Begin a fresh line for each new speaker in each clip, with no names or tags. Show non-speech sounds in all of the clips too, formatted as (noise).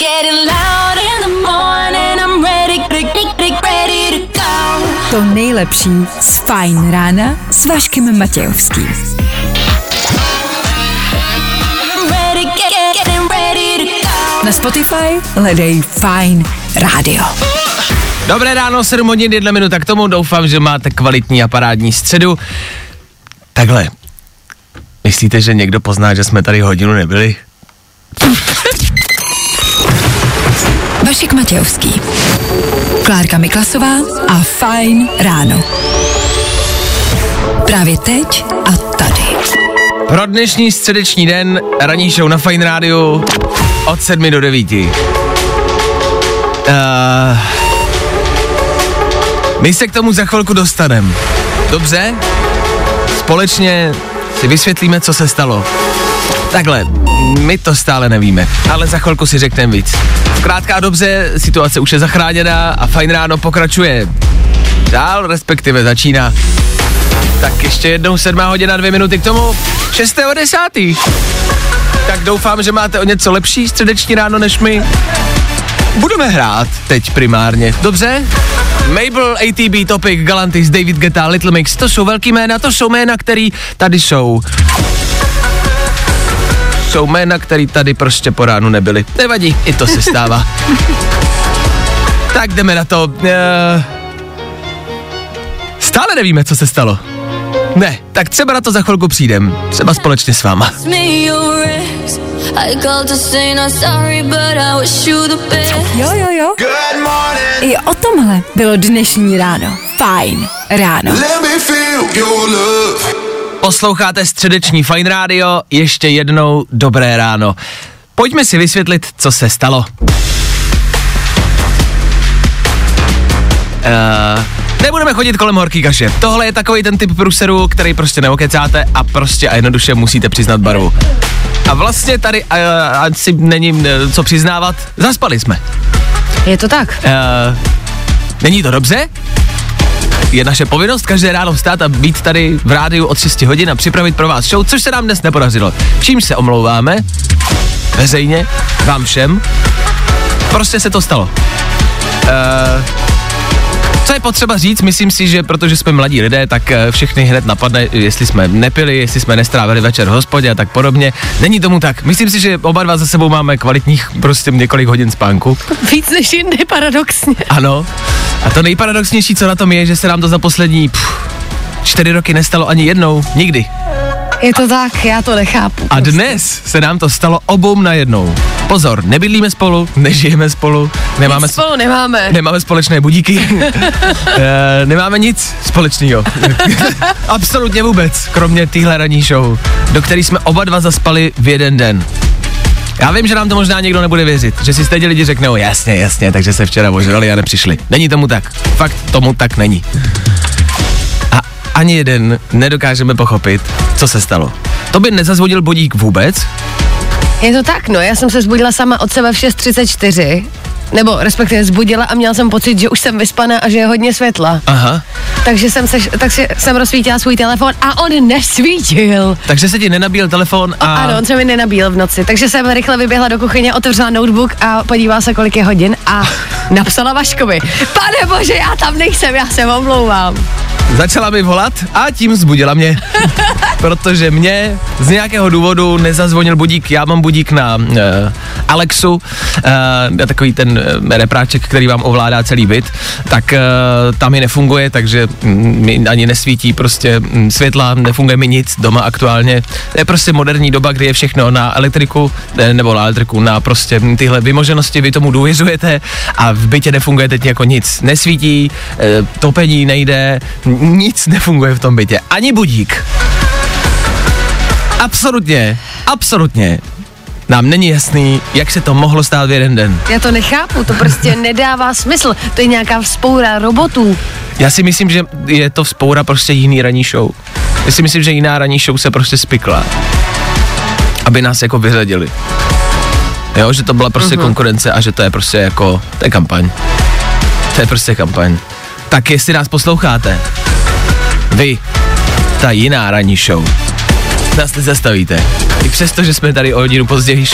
to go.
To nejlepší z Fajn rána s Vaškem Matějovským. Na Spotify hledej Fajn rádio.
Dobré ráno, 7 hodin, 1 minuta k tomu. Doufám, že máte kvalitní a parádní středu. Takhle. Myslíte, že někdo pozná, že jsme tady hodinu nebyli?
Vašek Matějovský. Klárka Miklasová a Fajn ráno. Právě teď a tady.
Pro dnešní středeční den ranní show na Fine Rádiu od 7 do 9. Uh, my se k tomu za chvilku dostaneme. Dobře? Společně si vysvětlíme, co se stalo. Takhle, my to stále nevíme, ale za chvilku si řekneme víc. Zkrátka a dobře, situace už je zachráněná a fajn ráno pokračuje. Dál, respektive začíná. Tak ještě jednou sedmá hodina, dvě minuty k tomu. 6.10. Tak doufám, že máte o něco lepší středeční ráno než my. Budeme hrát teď primárně, dobře? Mabel, ATB, Topic, Galantis, David Guetta, Little Mix, to jsou velký jména, to jsou jména, který tady jsou. Jsou jména, který tady prostě po ránu nebyly. Nevadí, i to se stává. tak jdeme na to. Uh, stále nevíme, co se stalo. Ne, tak třeba na to za chvilku přijdem. Třeba společně s váma.
Me your.
Jo, jo, jo. I o tomhle bylo dnešní ráno. Fajn ráno.
Posloucháte středeční Fine Radio, ještě jednou dobré ráno. Pojďme si vysvětlit, co se stalo. Uh, nebudeme chodit kolem horký kaše. Tohle je takový ten typ pruseru, který prostě neokecáte a prostě a jednoduše musíte přiznat barvu. A vlastně tady uh, asi není uh, co přiznávat, zaspali jsme.
Je to tak?
Uh, není to dobře? Je naše povinnost každé ráno vstát a být tady v rádiu od 6 hodin a připravit pro vás show, což se nám dnes nepodařilo. Čím se omlouváme, veřejně, vám všem, prostě se to stalo. Uh, co je potřeba říct, myslím si, že protože jsme mladí lidé, tak eh, všechny hned napadne, jestli jsme nepili, jestli jsme nestrávili večer v hospodě a tak podobně. Není tomu tak. Myslím si, že oba dva za sebou máme kvalitních prostě několik hodin spánku.
Víc než jindy, paradoxně.
Ano. A to nejparadoxnější, co na tom je, že se nám to za poslední pff, čtyři roky nestalo ani jednou. Nikdy.
Je to tak, já to nechápu.
A dnes se nám to stalo obou na jednou. Pozor, nebydlíme spolu, (laughs) nežijeme spolu, nemáme,
Nic spolu nemáme.
nemáme společné budíky, (laughs) e, nemáme nic společného. (laughs) Absolutně vůbec, kromě téhle ranní show, do které jsme oba dva zaspali v jeden den. Já vím, že nám to možná někdo nebude věřit, že si stejně lidi řeknou, jasně, jasně, takže se včera ožrali a nepřišli. Není tomu tak. Fakt tomu tak není. A ani jeden nedokážeme pochopit, co se stalo. To by nezazvodil bodík vůbec?
Je to tak, no, já jsem se zbudila sama od sebe v 6.34, nebo respektive zbudila a měla jsem pocit, že už jsem vyspaná a že je hodně světla.
Aha.
Takže jsem, se, takže jsem rozsvítila svůj telefon a on nesvítil.
Takže se ti nenabíl telefon a...
Ano, on se mi nenabíl v noci, takže jsem rychle vyběhla do kuchyně, otevřela notebook a podívala se, kolik je hodin a (laughs) napsala Vaškovi. Pane bože, já tam nejsem, já se omlouvám.
Začala mi volat a tím zbudila mě. (laughs) Protože mě z nějakého důvodu nezazvonil budík. Já mám budík na uh, Alexu, uh, takový ten uh, repráček, který vám ovládá celý byt, tak uh, tam mi nefunguje, takže mm, mi ani nesvítí prostě mm, světla, nefunguje mi nic doma aktuálně. To je prostě moderní doba, kdy je všechno na elektriku, ne, nebo na elektriku, na prostě mm, tyhle vymoženosti, vy tomu důvěřujete a v bytě nefunguje teď jako nic. Nesvítí, uh, topení nejde, nic nefunguje v tom bytě. Ani budík. Absolutně, absolutně nám není jasný, jak se to mohlo stát v jeden den.
Já to nechápu, to prostě (laughs) nedává smysl. To je nějaká vzpoura robotů.
Já si myslím, že je to vzpoura prostě jiný ranní show. Já si myslím, že jiná ranní show se prostě spikla. Aby nás jako vyřadili. Jo, že to byla prostě uh-huh. konkurence a že to je prostě jako, to je kampaň. To je prostě kampaň. Tak jestli nás posloucháte, vy, ta jiná ranní show, nás nezastavíte. I přesto, že jsme tady o hodinu později,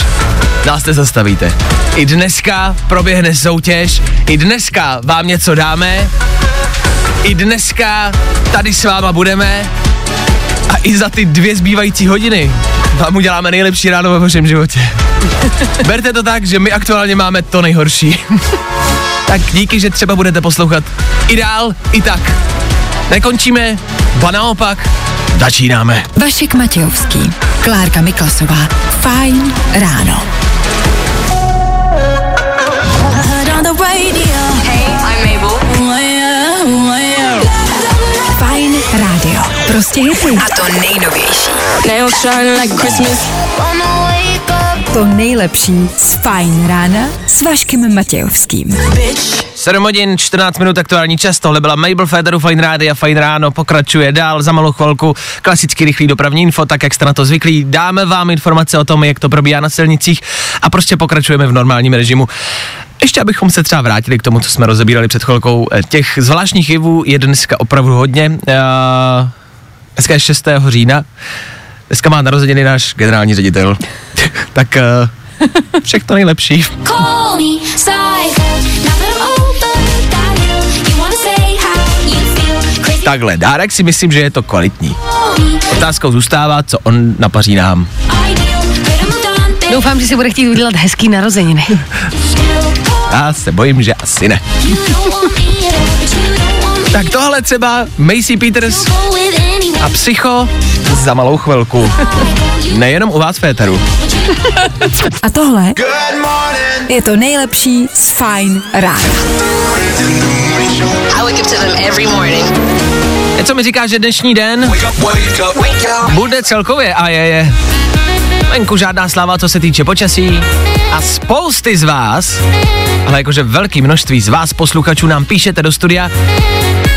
nás nezastavíte. I dneska proběhne soutěž, i dneska vám něco dáme, i dneska tady s váma budeme a i za ty dvě zbývající hodiny vám uděláme nejlepší ráno ve vašem životě. (laughs) Berte to tak, že my aktuálně máme to nejhorší. (laughs) tak díky, že třeba budete poslouchat i dál, i tak. Nekončíme, ba naopak, začínáme.
Vašek Matějovský, Klárka Miklasová, Fajn ráno. Rádio. Prostě hity. A to nejnovější. To nejlepší z Fajn rána s Vaškem Matějovským.
7 hodin, 14 minut aktuální čas, tohle byla Mabel Federu, Fine Rády a Fine Ráno, pokračuje dál za malou chvilku, klasický rychlý dopravní info, tak jak jste na to zvyklí, dáme vám informace o tom, jak to probíhá na silnicích a prostě pokračujeme v normálním režimu. Ještě abychom se třeba vrátili k tomu, co jsme rozebírali před chvilkou, eh, těch zvláštních jevů je dneska opravdu hodně. Uh, dneska je 6. října, dneska má narozeniny náš generální ředitel, (laughs) tak uh, všechno nejlepší. Takhle, dárek si myslím, že je to kvalitní. Otázkou zůstává, co on napaří nám.
Doufám, že si bude chtít udělat hezký narozeniny. (laughs)
Já se bojím, že asi ne. Tak tohle třeba Macy Peters a Psycho za malou chvilku. Nejenom u vás v Féteru.
A tohle je to nejlepší z Fajn rána.
I wake up to them every morning.
Něco mi říká, že dnešní den bude celkově a je je. Venku žádná sláva, co se týče počasí. A spousty z vás, ale jakože velké množství z vás posluchačů nám píšete do studia,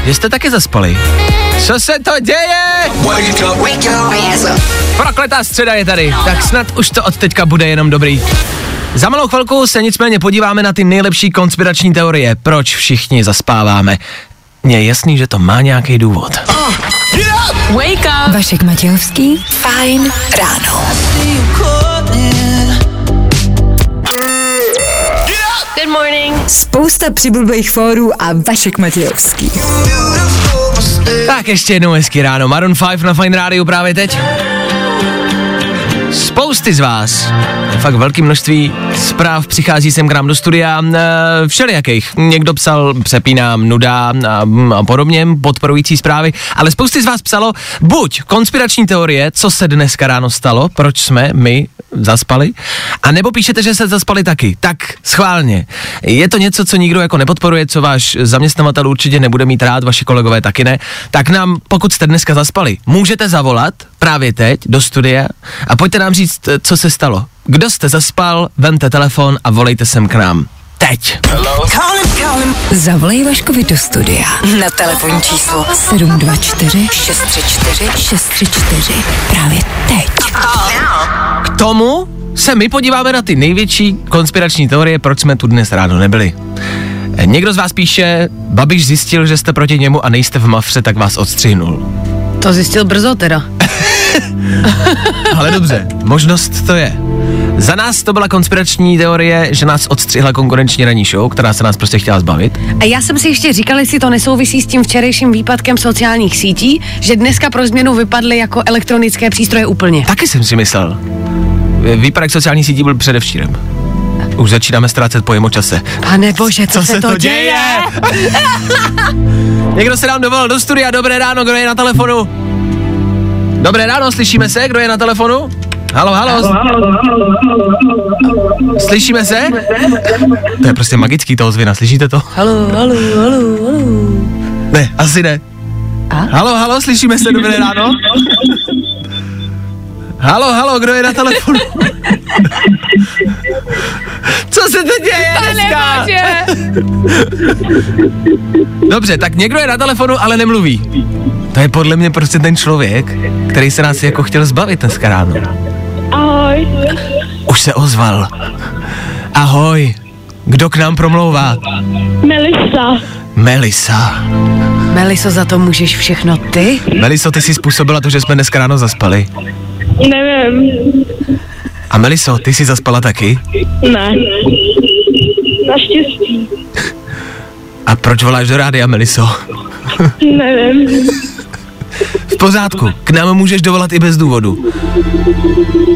že jste taky zaspali. Co se to děje? Prokletá středa je tady, tak snad už to od teďka bude jenom dobrý. Za malou chvilku se nicméně podíváme na ty nejlepší konspirační teorie, proč všichni zaspáváme. Mně je jasný, že to má nějaký důvod.
Wake up!
Vašek Matějovský, Fajn ráno.
Good morning.
Spousta přibulbých fórů a Vašek Matějovský.
Tak ještě jednou hezky ráno. Maroon 5 na Fine Radio právě teď. Spousty z vás, fakt velké množství zpráv. Přichází sem k nám do studia, e, všelijakých. Někdo psal, přepínám, nuda a, a podobně, podporující zprávy, ale spousty z vás psalo buď konspirační teorie, co se dneska ráno stalo, proč jsme my zaspali, a nebo píšete, že se zaspali taky. Tak schválně. Je to něco, co nikdo jako nepodporuje, co váš zaměstnavatel určitě nebude mít rád, vaši kolegové taky ne. Tak nám, pokud jste dneska zaspali, můžete zavolat právě teď do studia a pojďte nám říct, co se stalo. Kdo jste zaspal, vemte telefon a volejte sem k nám. Teď.
Zavolej Vaškovi do studia na telefonní číslo 724 634 634 právě teď.
K tomu se my podíváme na ty největší konspirační teorie, proč jsme tu dnes ráno nebyli. Eh, Někdo z vás píše, Babiš zjistil, že jste proti němu a nejste v mafře, tak vás odstřihnul.
To zjistil brzo teda. (laughs)
Ale dobře, možnost to je. Za nás to byla konspirační teorie, že nás odstřihla konkurenční ranní show, která se nás prostě chtěla zbavit.
A já jsem si ještě říkal, jestli to nesouvisí s tím včerejším výpadkem sociálních sítí, že dneska pro změnu vypadly jako elektronické přístroje úplně.
Taky jsem si myslel. Výpadek sociálních sítí byl předevčírem. Už začínáme ztrácet pojem o čase.
Pane bože, co, se, to děje? (laughs)
Někdo se nám dovolil do studia, dobré ráno, kdo je na telefonu? Dobré ráno, slyšíme se, kdo je na telefonu? Halo, halo. Slyšíme se? To je prostě magický to ozvěna, slyšíte to?
Halo, halo, halo, halo.
Ne, asi ne.
A?
Halo, halo, slyšíme se, dobré ráno? Halo, halo, kdo je na telefonu? Co se to děje dneska? Dobře, tak někdo je na telefonu, ale nemluví. To je podle mě prostě ten člověk, který se nás jako chtěl zbavit dneska ráno.
Ahoj,
Už se ozval. Ahoj. Kdo k nám promlouvá?
Melisa.
Melisa.
Meliso, za to můžeš všechno ty?
Meliso, ty jsi způsobila to, že jsme dneska ráno zaspali.
Nevím.
A Meliso, ty jsi zaspala taky?
Ne. Naštěstí.
A proč voláš do rádia, Meliso?
Nevím.
V pořádku, k nám můžeš dovolat i bez důvodu.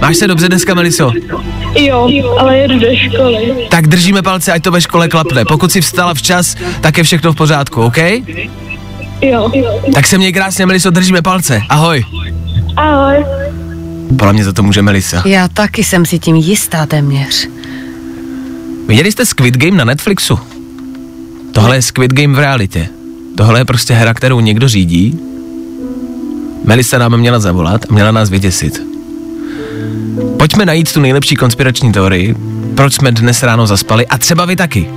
Máš se dobře dneska, Meliso?
Jo, ale jedu do školy.
Tak držíme palce, ať to ve škole klapne. Pokud jsi vstala včas, tak je všechno v pořádku, OK?
Jo.
Tak se měj krásně, Meliso, držíme palce. Ahoj.
Ahoj.
Podle mě za to může Melisa.
Já taky jsem si tím jistá téměř.
Viděli jste Squid Game na Netflixu? Tohle je Squid Game v realitě. Tohle je prostě hra, kterou někdo řídí. Melisa nám měla zavolat a měla nás vyděsit. Pojďme najít tu nejlepší konspirační teorii, proč jsme dnes ráno zaspali a třeba vy taky.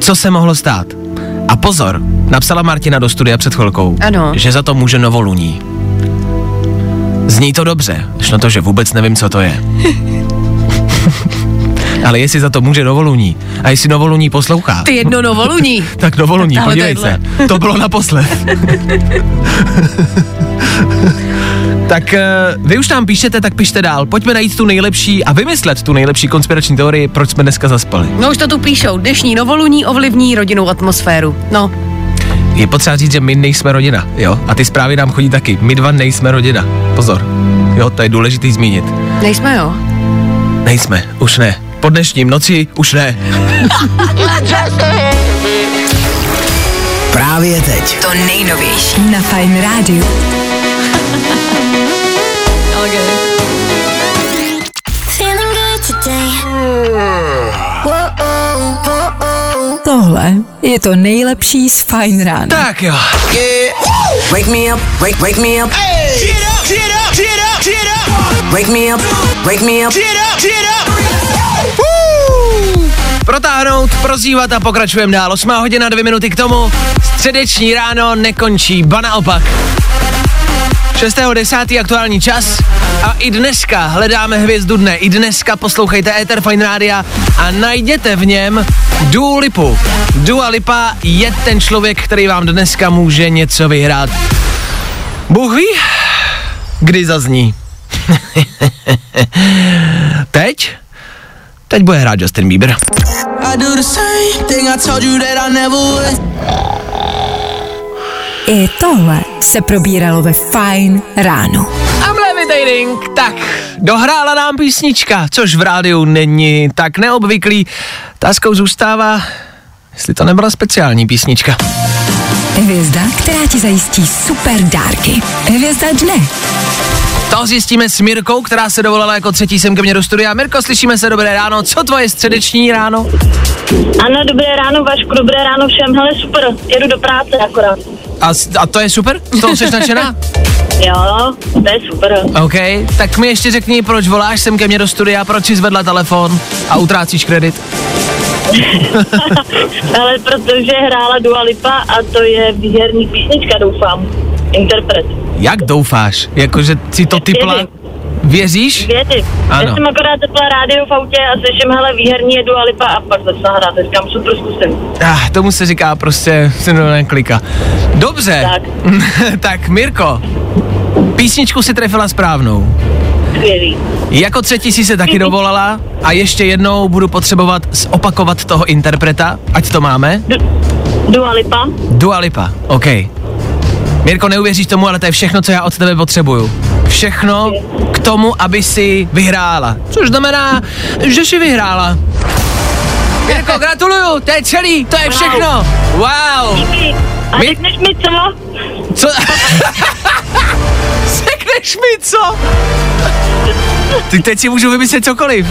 Co se mohlo stát? A pozor, napsala Martina do studia před chvilkou,
Ano.
že za to může novoluní. Zní to dobře, až na to, že vůbec nevím, co to je. (laughs) Ale jestli za to může novoluní a jestli novoluní poslouchá,
Ty jedno novoluní. (laughs)
tak novoluní,
Tahle
podívej se. To bylo naposled. (laughs) tak uh, vy už nám píšete, tak pište dál. Pojďme najít tu nejlepší a vymyslet tu nejlepší konspirační teorii, proč jsme dneska zaspali.
No už to tu píšou. Dnešní novoluní ovlivní rodinnou atmosféru. No,
Je potřeba říct, že my nejsme rodina, jo? A ty zprávy nám chodí taky. My dva nejsme rodina. Pozor. Jo, to je důležitý zmínit.
nejsme jo.
Nejsme, už ne. Po dnešním noci už ne.
Právě teď.
To nejnovější na Fine Radio. Tohle je to nejlepší z Fine Rána.
Tak jo.
Wake me up, wake, wake me up. Wake me up, wake me up.
Protáhnout, prozývat a pokračujeme dál. 8 hodina, 2 minuty k tomu. Středeční ráno nekončí, ba naopak. 6.10. aktuální čas a i dneska hledáme hvězdu dne. I dneska poslouchejte Ether Fine Rádia a najděte v něm Dua Lipu. Dua Lipa je ten člověk, který vám dneska může něco vyhrát. Bůh ví, kdy zazní. (laughs) Teď? Teď bude hrát Justin Bieber.
I do the same thing I told you that I never would.
I tohle se probíralo ve Fine Ráno.
I'm levitating. Tak, dohrála nám písnička, což v rádiu není tak neobvyklý. Táskou zůstává, jestli to nebyla speciální písnička.
Hvězda, která ti zajistí super dárky. Hvězda dne.
To zjistíme s Mirkou, která se dovolala jako třetí sem ke mně do studia. Mirko, slyšíme se, dobré ráno. Co tvoje středeční ráno?
Ano, dobré ráno, Vašku, dobré ráno všem. Hele, super, jedu do práce akorát.
A, a to je super? Z toho jsi nadšená? (laughs)
Jo, to je super.
OK, tak mi ještě řekni, proč voláš sem ke mně do studia, proč jsi zvedla telefon a utrácíš kredit. (laughs)
Ale protože hrála Dua Lipa a to je výherní písnička, doufám. Interpret.
Jak doufáš? Jakože si to typla?
Věřím.
Věříš?
Věty.
Ano.
Já jsem akorát zapla rádio v autě a slyším, hele, výherní je Dua Lipa a pak začala hrát. Říkám, super, zkusím.
Ah, tomu se říká prostě synonym klika. Dobře.
Tak. (laughs)
tak Mirko, písničku si trefila správnou.
Skvělý.
Jako třetí si se taky (laughs) dovolala a ještě jednou budu potřebovat zopakovat toho interpreta, ať to máme.
Dua Lipa.
Dua Lipa, OK. Mirko, neuvěříš tomu, ale to je všechno, co já od tebe potřebuju. Všechno k tomu, aby si vyhrála. Což znamená, že si vyhrála. Mirko, (laughs) gratuluju, to je celý, to je všechno. Wow.
Díky. A
My-
řekneš mi co?
Co? (laughs) Řekneš mi co? Ty teď si můžu vymyslet cokoliv.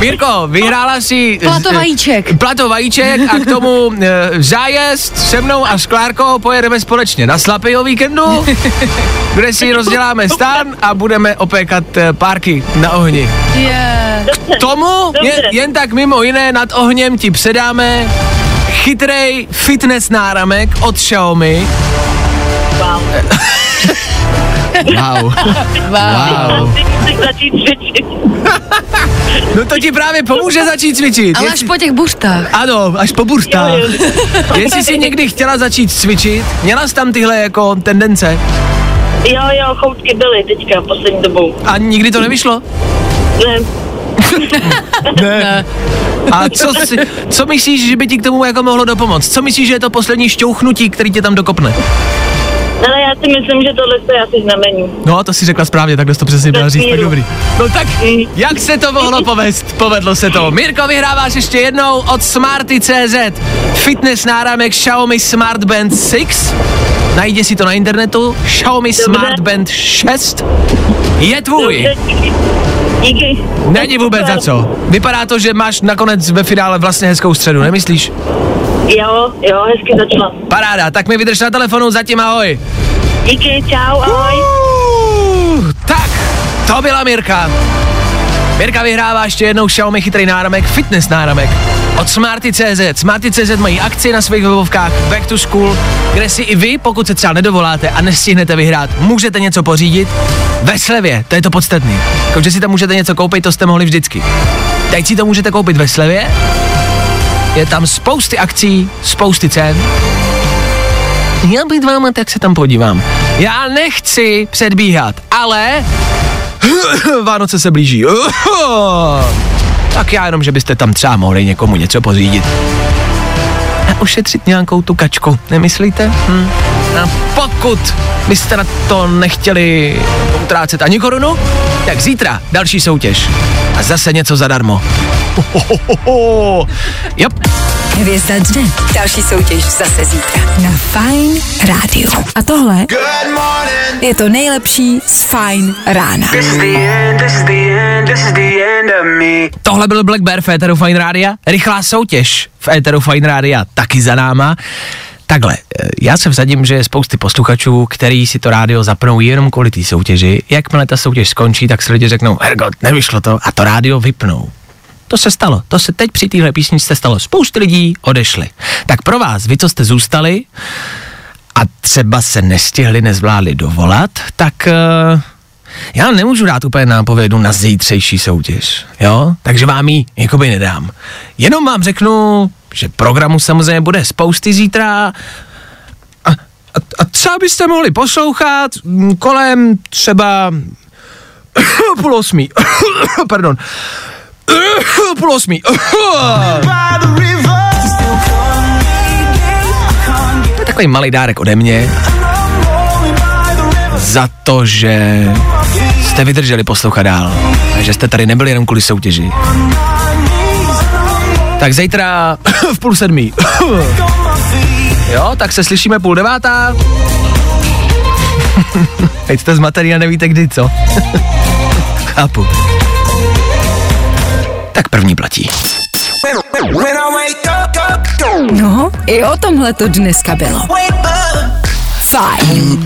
Mirko, vyhrála si...
Plato vajíček.
Plato vajíček a k tomu e, zájezd se mnou a s Klárkou pojedeme společně na Slapy o víkendu, (laughs) kde si rozděláme stan a budeme opékat e, párky na ohni.
Je.
K tomu jen, jen tak mimo jiné nad ohněm ti předáme chytrej fitness náramek od Xiaomi.
Wow. (laughs)
Wow. Wow. (laughs) No to ti právě pomůže začít cvičit.
Ale až
Jestli-
po těch buřtách.
Ano, až po burstách. (laughs) Jestli jsi někdy chtěla začít cvičit, měla jsi tam tyhle jako tendence,
Jo, jo, choutky byly teďka poslední dobou.
A nikdy to nevyšlo? (laughs)
Ne,
Ne. A co, si, co myslíš, že by ti k tomu jako mohlo dopomoct? Co myslíš, že je to poslední šťouchnutí, který tě tam dokopne?
Ale já si myslím, že tohle je asi znamení.
No, to si řekla správně, tak to přesně měla říct, tak dobrý. No tak, jak se to mohlo povést? Povedlo se to. Mirko, vyhráváš ještě jednou od Smarty.cz. Fitness náramek Xiaomi Smart Band 6. Najdi si to na internetu. Xiaomi Smart Band 6 je tvůj.
Dobře. Díky.
Není vůbec za co. Vypadá to, že máš nakonec ve finále vlastně hezkou středu, nemyslíš?
Jo, jo, hezky začala.
Paráda, tak mi vydrž na telefonu, zatím ahoj.
Díky, čau, ahoj.
Uh, tak, to byla Mirka. Mirka vyhrává ještě jednou Xiaomi chytrý náramek, fitness náramek od Smarty.cz. Smarty.cz mají akci na svých webovkách Back to School, kde si i vy, pokud se třeba nedovoláte a nestihnete vyhrát, můžete něco pořídit ve slevě, to je to podstatný. Jako, že si tam můžete něco koupit, to jste mohli vždycky. Teď si to můžete koupit ve slevě, je tam spousty akcí, spousty cen. Já být váma, tak se tam podívám. Já nechci předbíhat, ale (coughs) Vánoce se blíží. (coughs) Tak já jenom, že byste tam třeba mohli někomu něco pořídit. A ušetřit nějakou tu kačku, nemyslíte? Hm? A pokud byste na to nechtěli utrácet ani korunu, tak zítra další soutěž. A zase něco zadarmo. Jop.
Hvězda dne. Další soutěž zase zítra. Na Fine Radio. A tohle je to nejlepší z Fine rána.
Tohle byl Black Bear v Eteru Fine Rádia. Rychlá soutěž v Eteru Fine Rádia taky za náma. Takhle, eh, já se vsadím, že je spousty posluchačů, který si to rádio zapnou jenom kvůli té soutěži. Jakmile ta soutěž skončí, tak si lidi řeknou, Hergot, nevyšlo to a to rádio vypnou. To se stalo, to se teď při téhle písničce stalo. Spousty lidí odešli. Tak pro vás, vy, co jste zůstali a třeba se nestihli, nezvládli dovolat, tak uh, já nemůžu dát úplně nápovědu na zítřejší soutěž, jo? Takže vám ji jakoby nedám. Jenom vám řeknu, že programu samozřejmě bude spousty zítra a, a, a třeba byste mohli poslouchat kolem třeba (coughs) půl osmí. (coughs) Pardon. (coughs) půl osmí. to je takový malý dárek ode mě za to, že jste vydrželi poslouchat dál že jste tady nebyli jenom kvůli soutěži. Tak zítra (coughs) v půl sedmí. (coughs) jo, tak se slyšíme půl devátá. (coughs) Teď jste zmatený a nevíte kdy, co? Chápu. Tak první platí.
No, i o tomhle to dneska bylo. Fajn.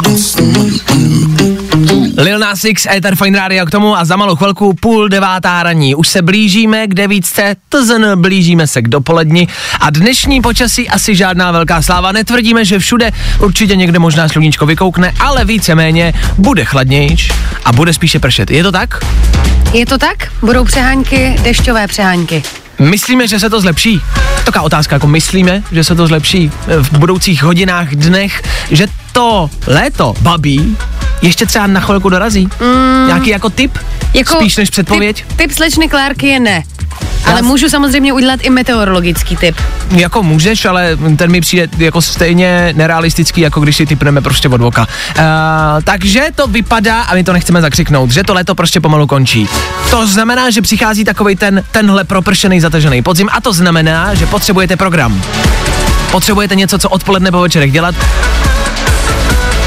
Lil Nas X, Ether Fine Radio k tomu a za malou chvilku půl devátá raní. Už se blížíme k devítce, tzn. blížíme se k dopoledni a dnešní počasí asi žádná velká sláva. Netvrdíme, že všude určitě někde možná sluníčko vykoukne, ale víceméně bude chladnějš a bude spíše pršet. Je to tak?
Je to tak? Budou přehánky, dešťové přehánky.
Myslíme, že se to zlepší? Taková otázka, jako myslíme, že se to zlepší v budoucích hodinách, dnech, že to léto, babí, ještě třeba na chvilku dorazí? Mm. Nějaký jako tip?
Jako
Spíš než předpověď?
Typ, typ slečny Klárky je ne. Ale
Já-
můžu samozřejmě udělat i meteorologický typ.
Jako můžeš, ale ten mi přijde jako stejně nerealistický, jako když si typneme prostě od voka. Uh, takže to vypadá, a my to nechceme zakřiknout, že to léto prostě pomalu končí. To znamená, že přichází takový ten, tenhle propršený, zatažený podzim a to znamená, že potřebujete program. Potřebujete něco, co odpoledne po večerech dělat.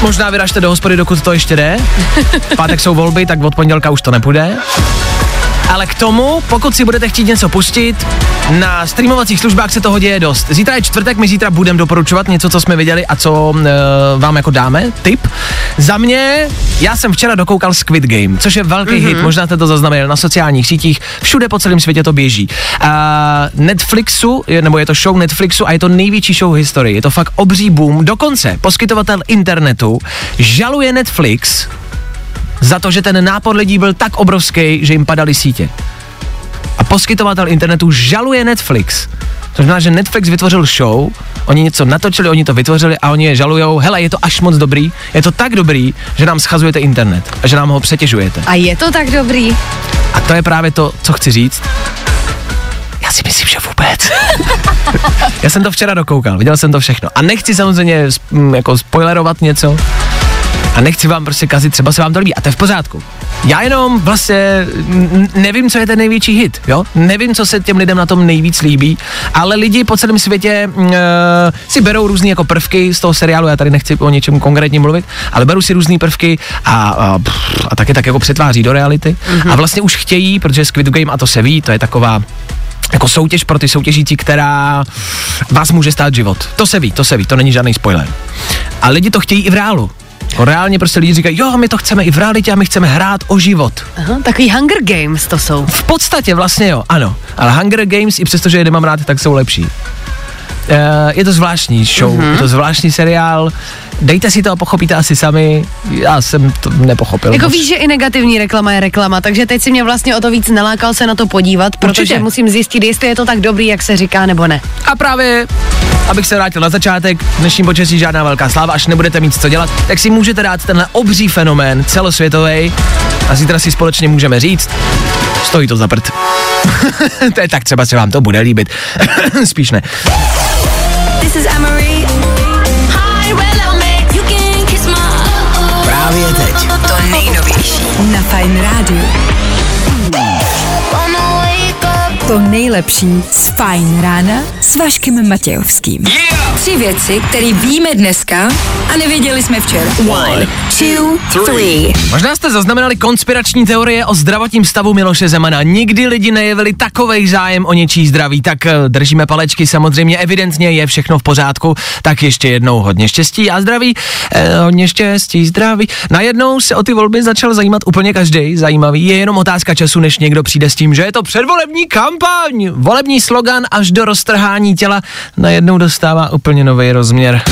Možná vyražte do hospody, dokud to ještě jde. V pátek jsou volby, tak od pondělka už to nepůjde. Ale k tomu, pokud si budete chtít něco pustit, na streamovacích službách se toho děje dost. Zítra je čtvrtek, my zítra budeme doporučovat něco, co jsme viděli a co e, vám jako dáme, tip. Za mě, já jsem včera dokoukal Squid Game, což je velký mm-hmm. hit, možná jste to zaznamenali na sociálních sítích, všude po celém světě to běží. A Netflixu, je- nebo je to show Netflixu a je to největší show v historii, je to fakt obří boom, dokonce poskytovatel internetu žaluje Netflix za to, že ten nápor lidí byl tak obrovský, že jim padaly sítě. A poskytovatel internetu žaluje Netflix To znamená, že Netflix vytvořil show, oni něco natočili, oni to vytvořili a oni je žalujou, hele, je to až moc dobrý, je to tak dobrý, že nám schazujete internet a že nám ho přetěžujete.
A je to tak dobrý?
A to je právě to, co chci říct. Já si myslím, že vůbec. (laughs) Já jsem to včera dokoukal, viděl jsem to všechno. A nechci samozřejmě jako spoilerovat něco. A nechci vám prostě kazit, třeba se vám to líbí. A to je v pořádku. Já jenom vlastně nevím, co je ten největší hit, jo? Nevím, co se těm lidem na tom nejvíc líbí, ale lidi po celém světě uh, si berou různé jako prvky z toho seriálu, já tady nechci o něčem konkrétně mluvit, ale berou si různé prvky a, a, pff, a taky tak jako přetváří do reality. Mm-hmm. A vlastně už chtějí, protože Squid Game, a to se ví, to je taková jako soutěž pro ty soutěžící, která vás může stát život. To se ví, to se ví, to není žádný spoiler. A lidi to chtějí i v reálu. Jako reálně prostě lidi říkají, jo, my to chceme i v realitě a my chceme hrát o život.
Aha, takový Hunger Games to jsou.
V podstatě vlastně jo, ano. Ale Hunger Games, i přesto, že je nemám rád, tak jsou lepší. Uh, je to zvláštní show, mm-hmm. je to zvláštní seriál. Dejte si to a pochopíte asi sami. Já jsem to nepochopil.
Jako
moc.
víš, že i negativní reklama je reklama, takže teď si mě vlastně o to víc nelákal se na to podívat, protože
Určitě.
musím zjistit, jestli je to tak dobrý, jak se říká, nebo ne.
A právě, abych se vrátil na začátek, dnešním počasí žádná velká sláva, až nebudete mít co dělat, tak si můžete dát tenhle obří fenomén celosvětový a zítra si společně můžeme říct, stojí to za prd. (laughs) to je tak třeba, se vám to bude líbit. (laughs) Spíš ne.
This is Amory.
Právě teď.
To nejnovější na Fine Radio. To nejlepší z Fine rána s Vaškem Matějovským. Yeah! Tři věci, které víme dneska a nevěděli jsme včera. One, two, three.
Možná jste zaznamenali konspirační teorie o zdravotním stavu Miloše Zemana. Nikdy lidi nejevili takovej zájem o něčí zdraví, tak eh, držíme palečky, samozřejmě evidentně je všechno v pořádku, tak ještě jednou hodně štěstí a zdraví, eh, hodně štěstí, zdraví. Najednou se o ty volby začal zajímat úplně každý, zajímavý, je jenom otázka času, než někdo přijde s tím, že je to předvolební kampaň, volební slogan až do roztrhání těla, najednou dostává úplně nový rozměr.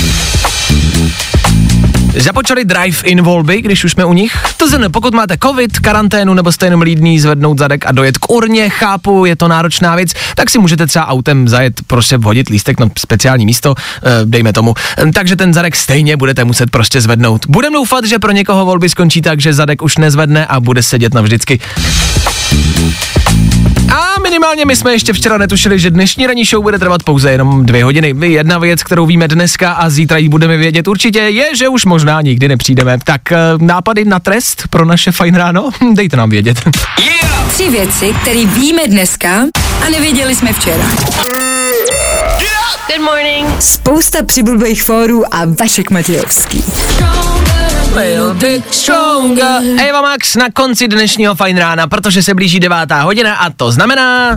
Započali drive-in volby, když už jsme u nich. To znamená, pokud máte covid, karanténu nebo jste jenom lídný zvednout zadek a dojet k urně, chápu, je to náročná věc, tak si můžete třeba autem zajet, prostě vhodit lístek na speciální místo, eh, dejme tomu. Eh, Takže ten zadek stejně budete muset prostě zvednout. Budem doufat, že pro někoho volby skončí tak, že zadek už nezvedne a bude sedět navždycky. A minimálně my jsme ještě včera netušili, že dnešní ranní show bude trvat pouze jenom dvě hodiny. Jedna věc, kterou víme dneska a zítra ji budeme vědět určitě, je, že už možná nikdy nepřijdeme. Tak eh, nápady na trest pro naše fajn ráno? (laughs) Dejte nám vědět.
Tři věci, které víme dneska a nevěděli jsme včera.
Good morning.
Spousta přibulbých fórů a Vašek Matějovský.
Eva Max na konci dnešního fajn rána, protože se blíží devátá hodina a to znamená,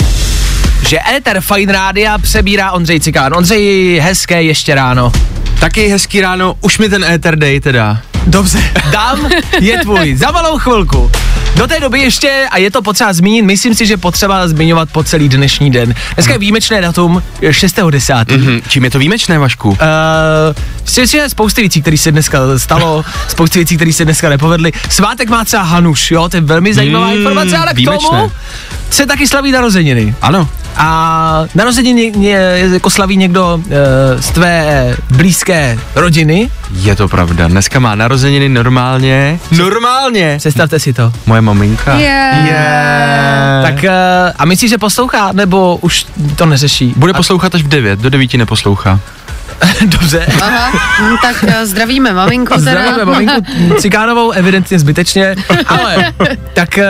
že éter fajn rádia přebírá Ondřej Cikán. Ondřej, hezké ještě ráno.
Taky hezký ráno, už mi ten éter dej teda.
Dobře, dám, je tvůj, za malou chvilku. Do té doby ještě, a je to potřeba zmínit, myslím si, že potřeba zmiňovat po celý dnešní den. Dneska je výjimečné datum, 6.10. Mm-hmm.
Hm, čím je to výjimečné, Vašku?
Uh, že spousty věcí, které se dneska stalo, (laughs) spousty věcí, které se dneska nepovedly. Svátek má třeba Hanuš, jo, to je velmi zajímavá
Mm,
informace, ale k
výjimečné.
tomu se taky slaví narozeniny.
Ano.
A narozeniny jako slaví někdo uh, z tvé blízké rodiny.
Je to pravda, dneska má narozeniny normálně. Normálně!
Představte si to.
Moje maminka.
Yeah.
Yeah.
Tak uh, a myslíš, že poslouchá, nebo už to neřeší?
Bude poslouchat až v 9, do 9 neposlouchá. (laughs)
Dobře.
Aha, hm, tak eh, zdravíme maminku teda.
Zdravíme maminku Cikánovou, evidentně zbytečně, ale tak eh,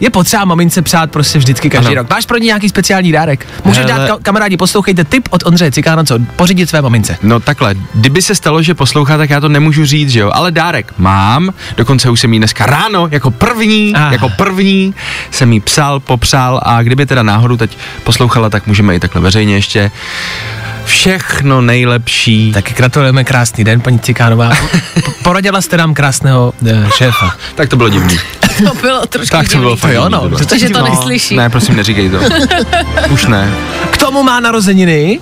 je potřeba mamince přát prostě vždycky každý
Ano.
rok. Máš pro ní nějaký speciální dárek? Můžeš
Hele.
dát, ka- kamarádi, poslouchejte tip od Ondřeje Cikána, co pořídit své mamince.
No takhle, kdyby se stalo, že poslouchá, tak já to nemůžu říct, že jo, ale dárek mám, dokonce už jsem jí dneska ráno, jako první,
ah.
jako první, jsem jí psal, popřál a kdyby teda náhodou teď poslouchala, tak můžeme i takhle veřejně ještě všechno nejlepší.
Taky gratulujeme, krásný den, paní Cikánová. Po- Poradila jste nám krásného eh, šéfa.
Tak to bylo divný. (laughs)
To bylo trošku
Tak to bylo
divný.
fakt
jo,
divný,
no,
bylo.
protože
Že to neslyší.
Ne, prosím, neříkej to. (laughs) Už ne.
K tomu má narozeniny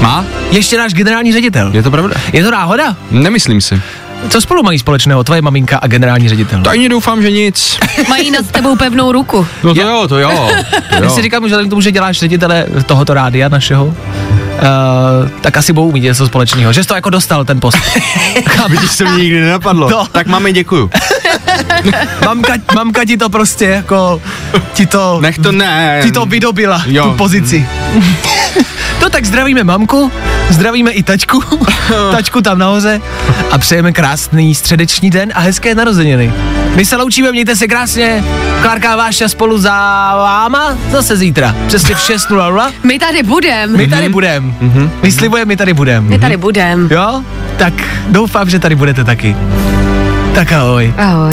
Má?
ještě náš generální ředitel.
Je to pravda?
Je to náhoda?
Nemyslím si.
Co spolu mají společného tvoje maminka a generální ředitel?
Tajně doufám, že nic. (laughs)
Mají nad tebou pevnou ruku.
No to jo, to jo. To
Já
jo.
si říkám, že vzhledem k tomu, že děláš ředitele tohoto rádia našeho, uh, tak asi budou mít něco společného. Že jsi to jako dostal, ten post. (laughs)
Vidíš, se mi nikdy nenapadlo.
No.
Tak mami, děkuju.
mamka, mamka ti to prostě jako, ti to,
Nech to ne.
ti to vydobila,
Jo.
tu pozici. No tak zdravíme mamku, zdravíme i tačku, (laughs) tačku tam nahoře a přejeme krásný středeční den a hezké narozeniny. My se loučíme, mějte se krásně, Klárka a Váša spolu za váma zase zítra, přesně v 6.00.
My tady budem.
My tady budem, my slibujeme, my tady budem.
My tady budem.
Jo? Tak doufám, že tady budete taky. Tak ahoj.
Ahoj.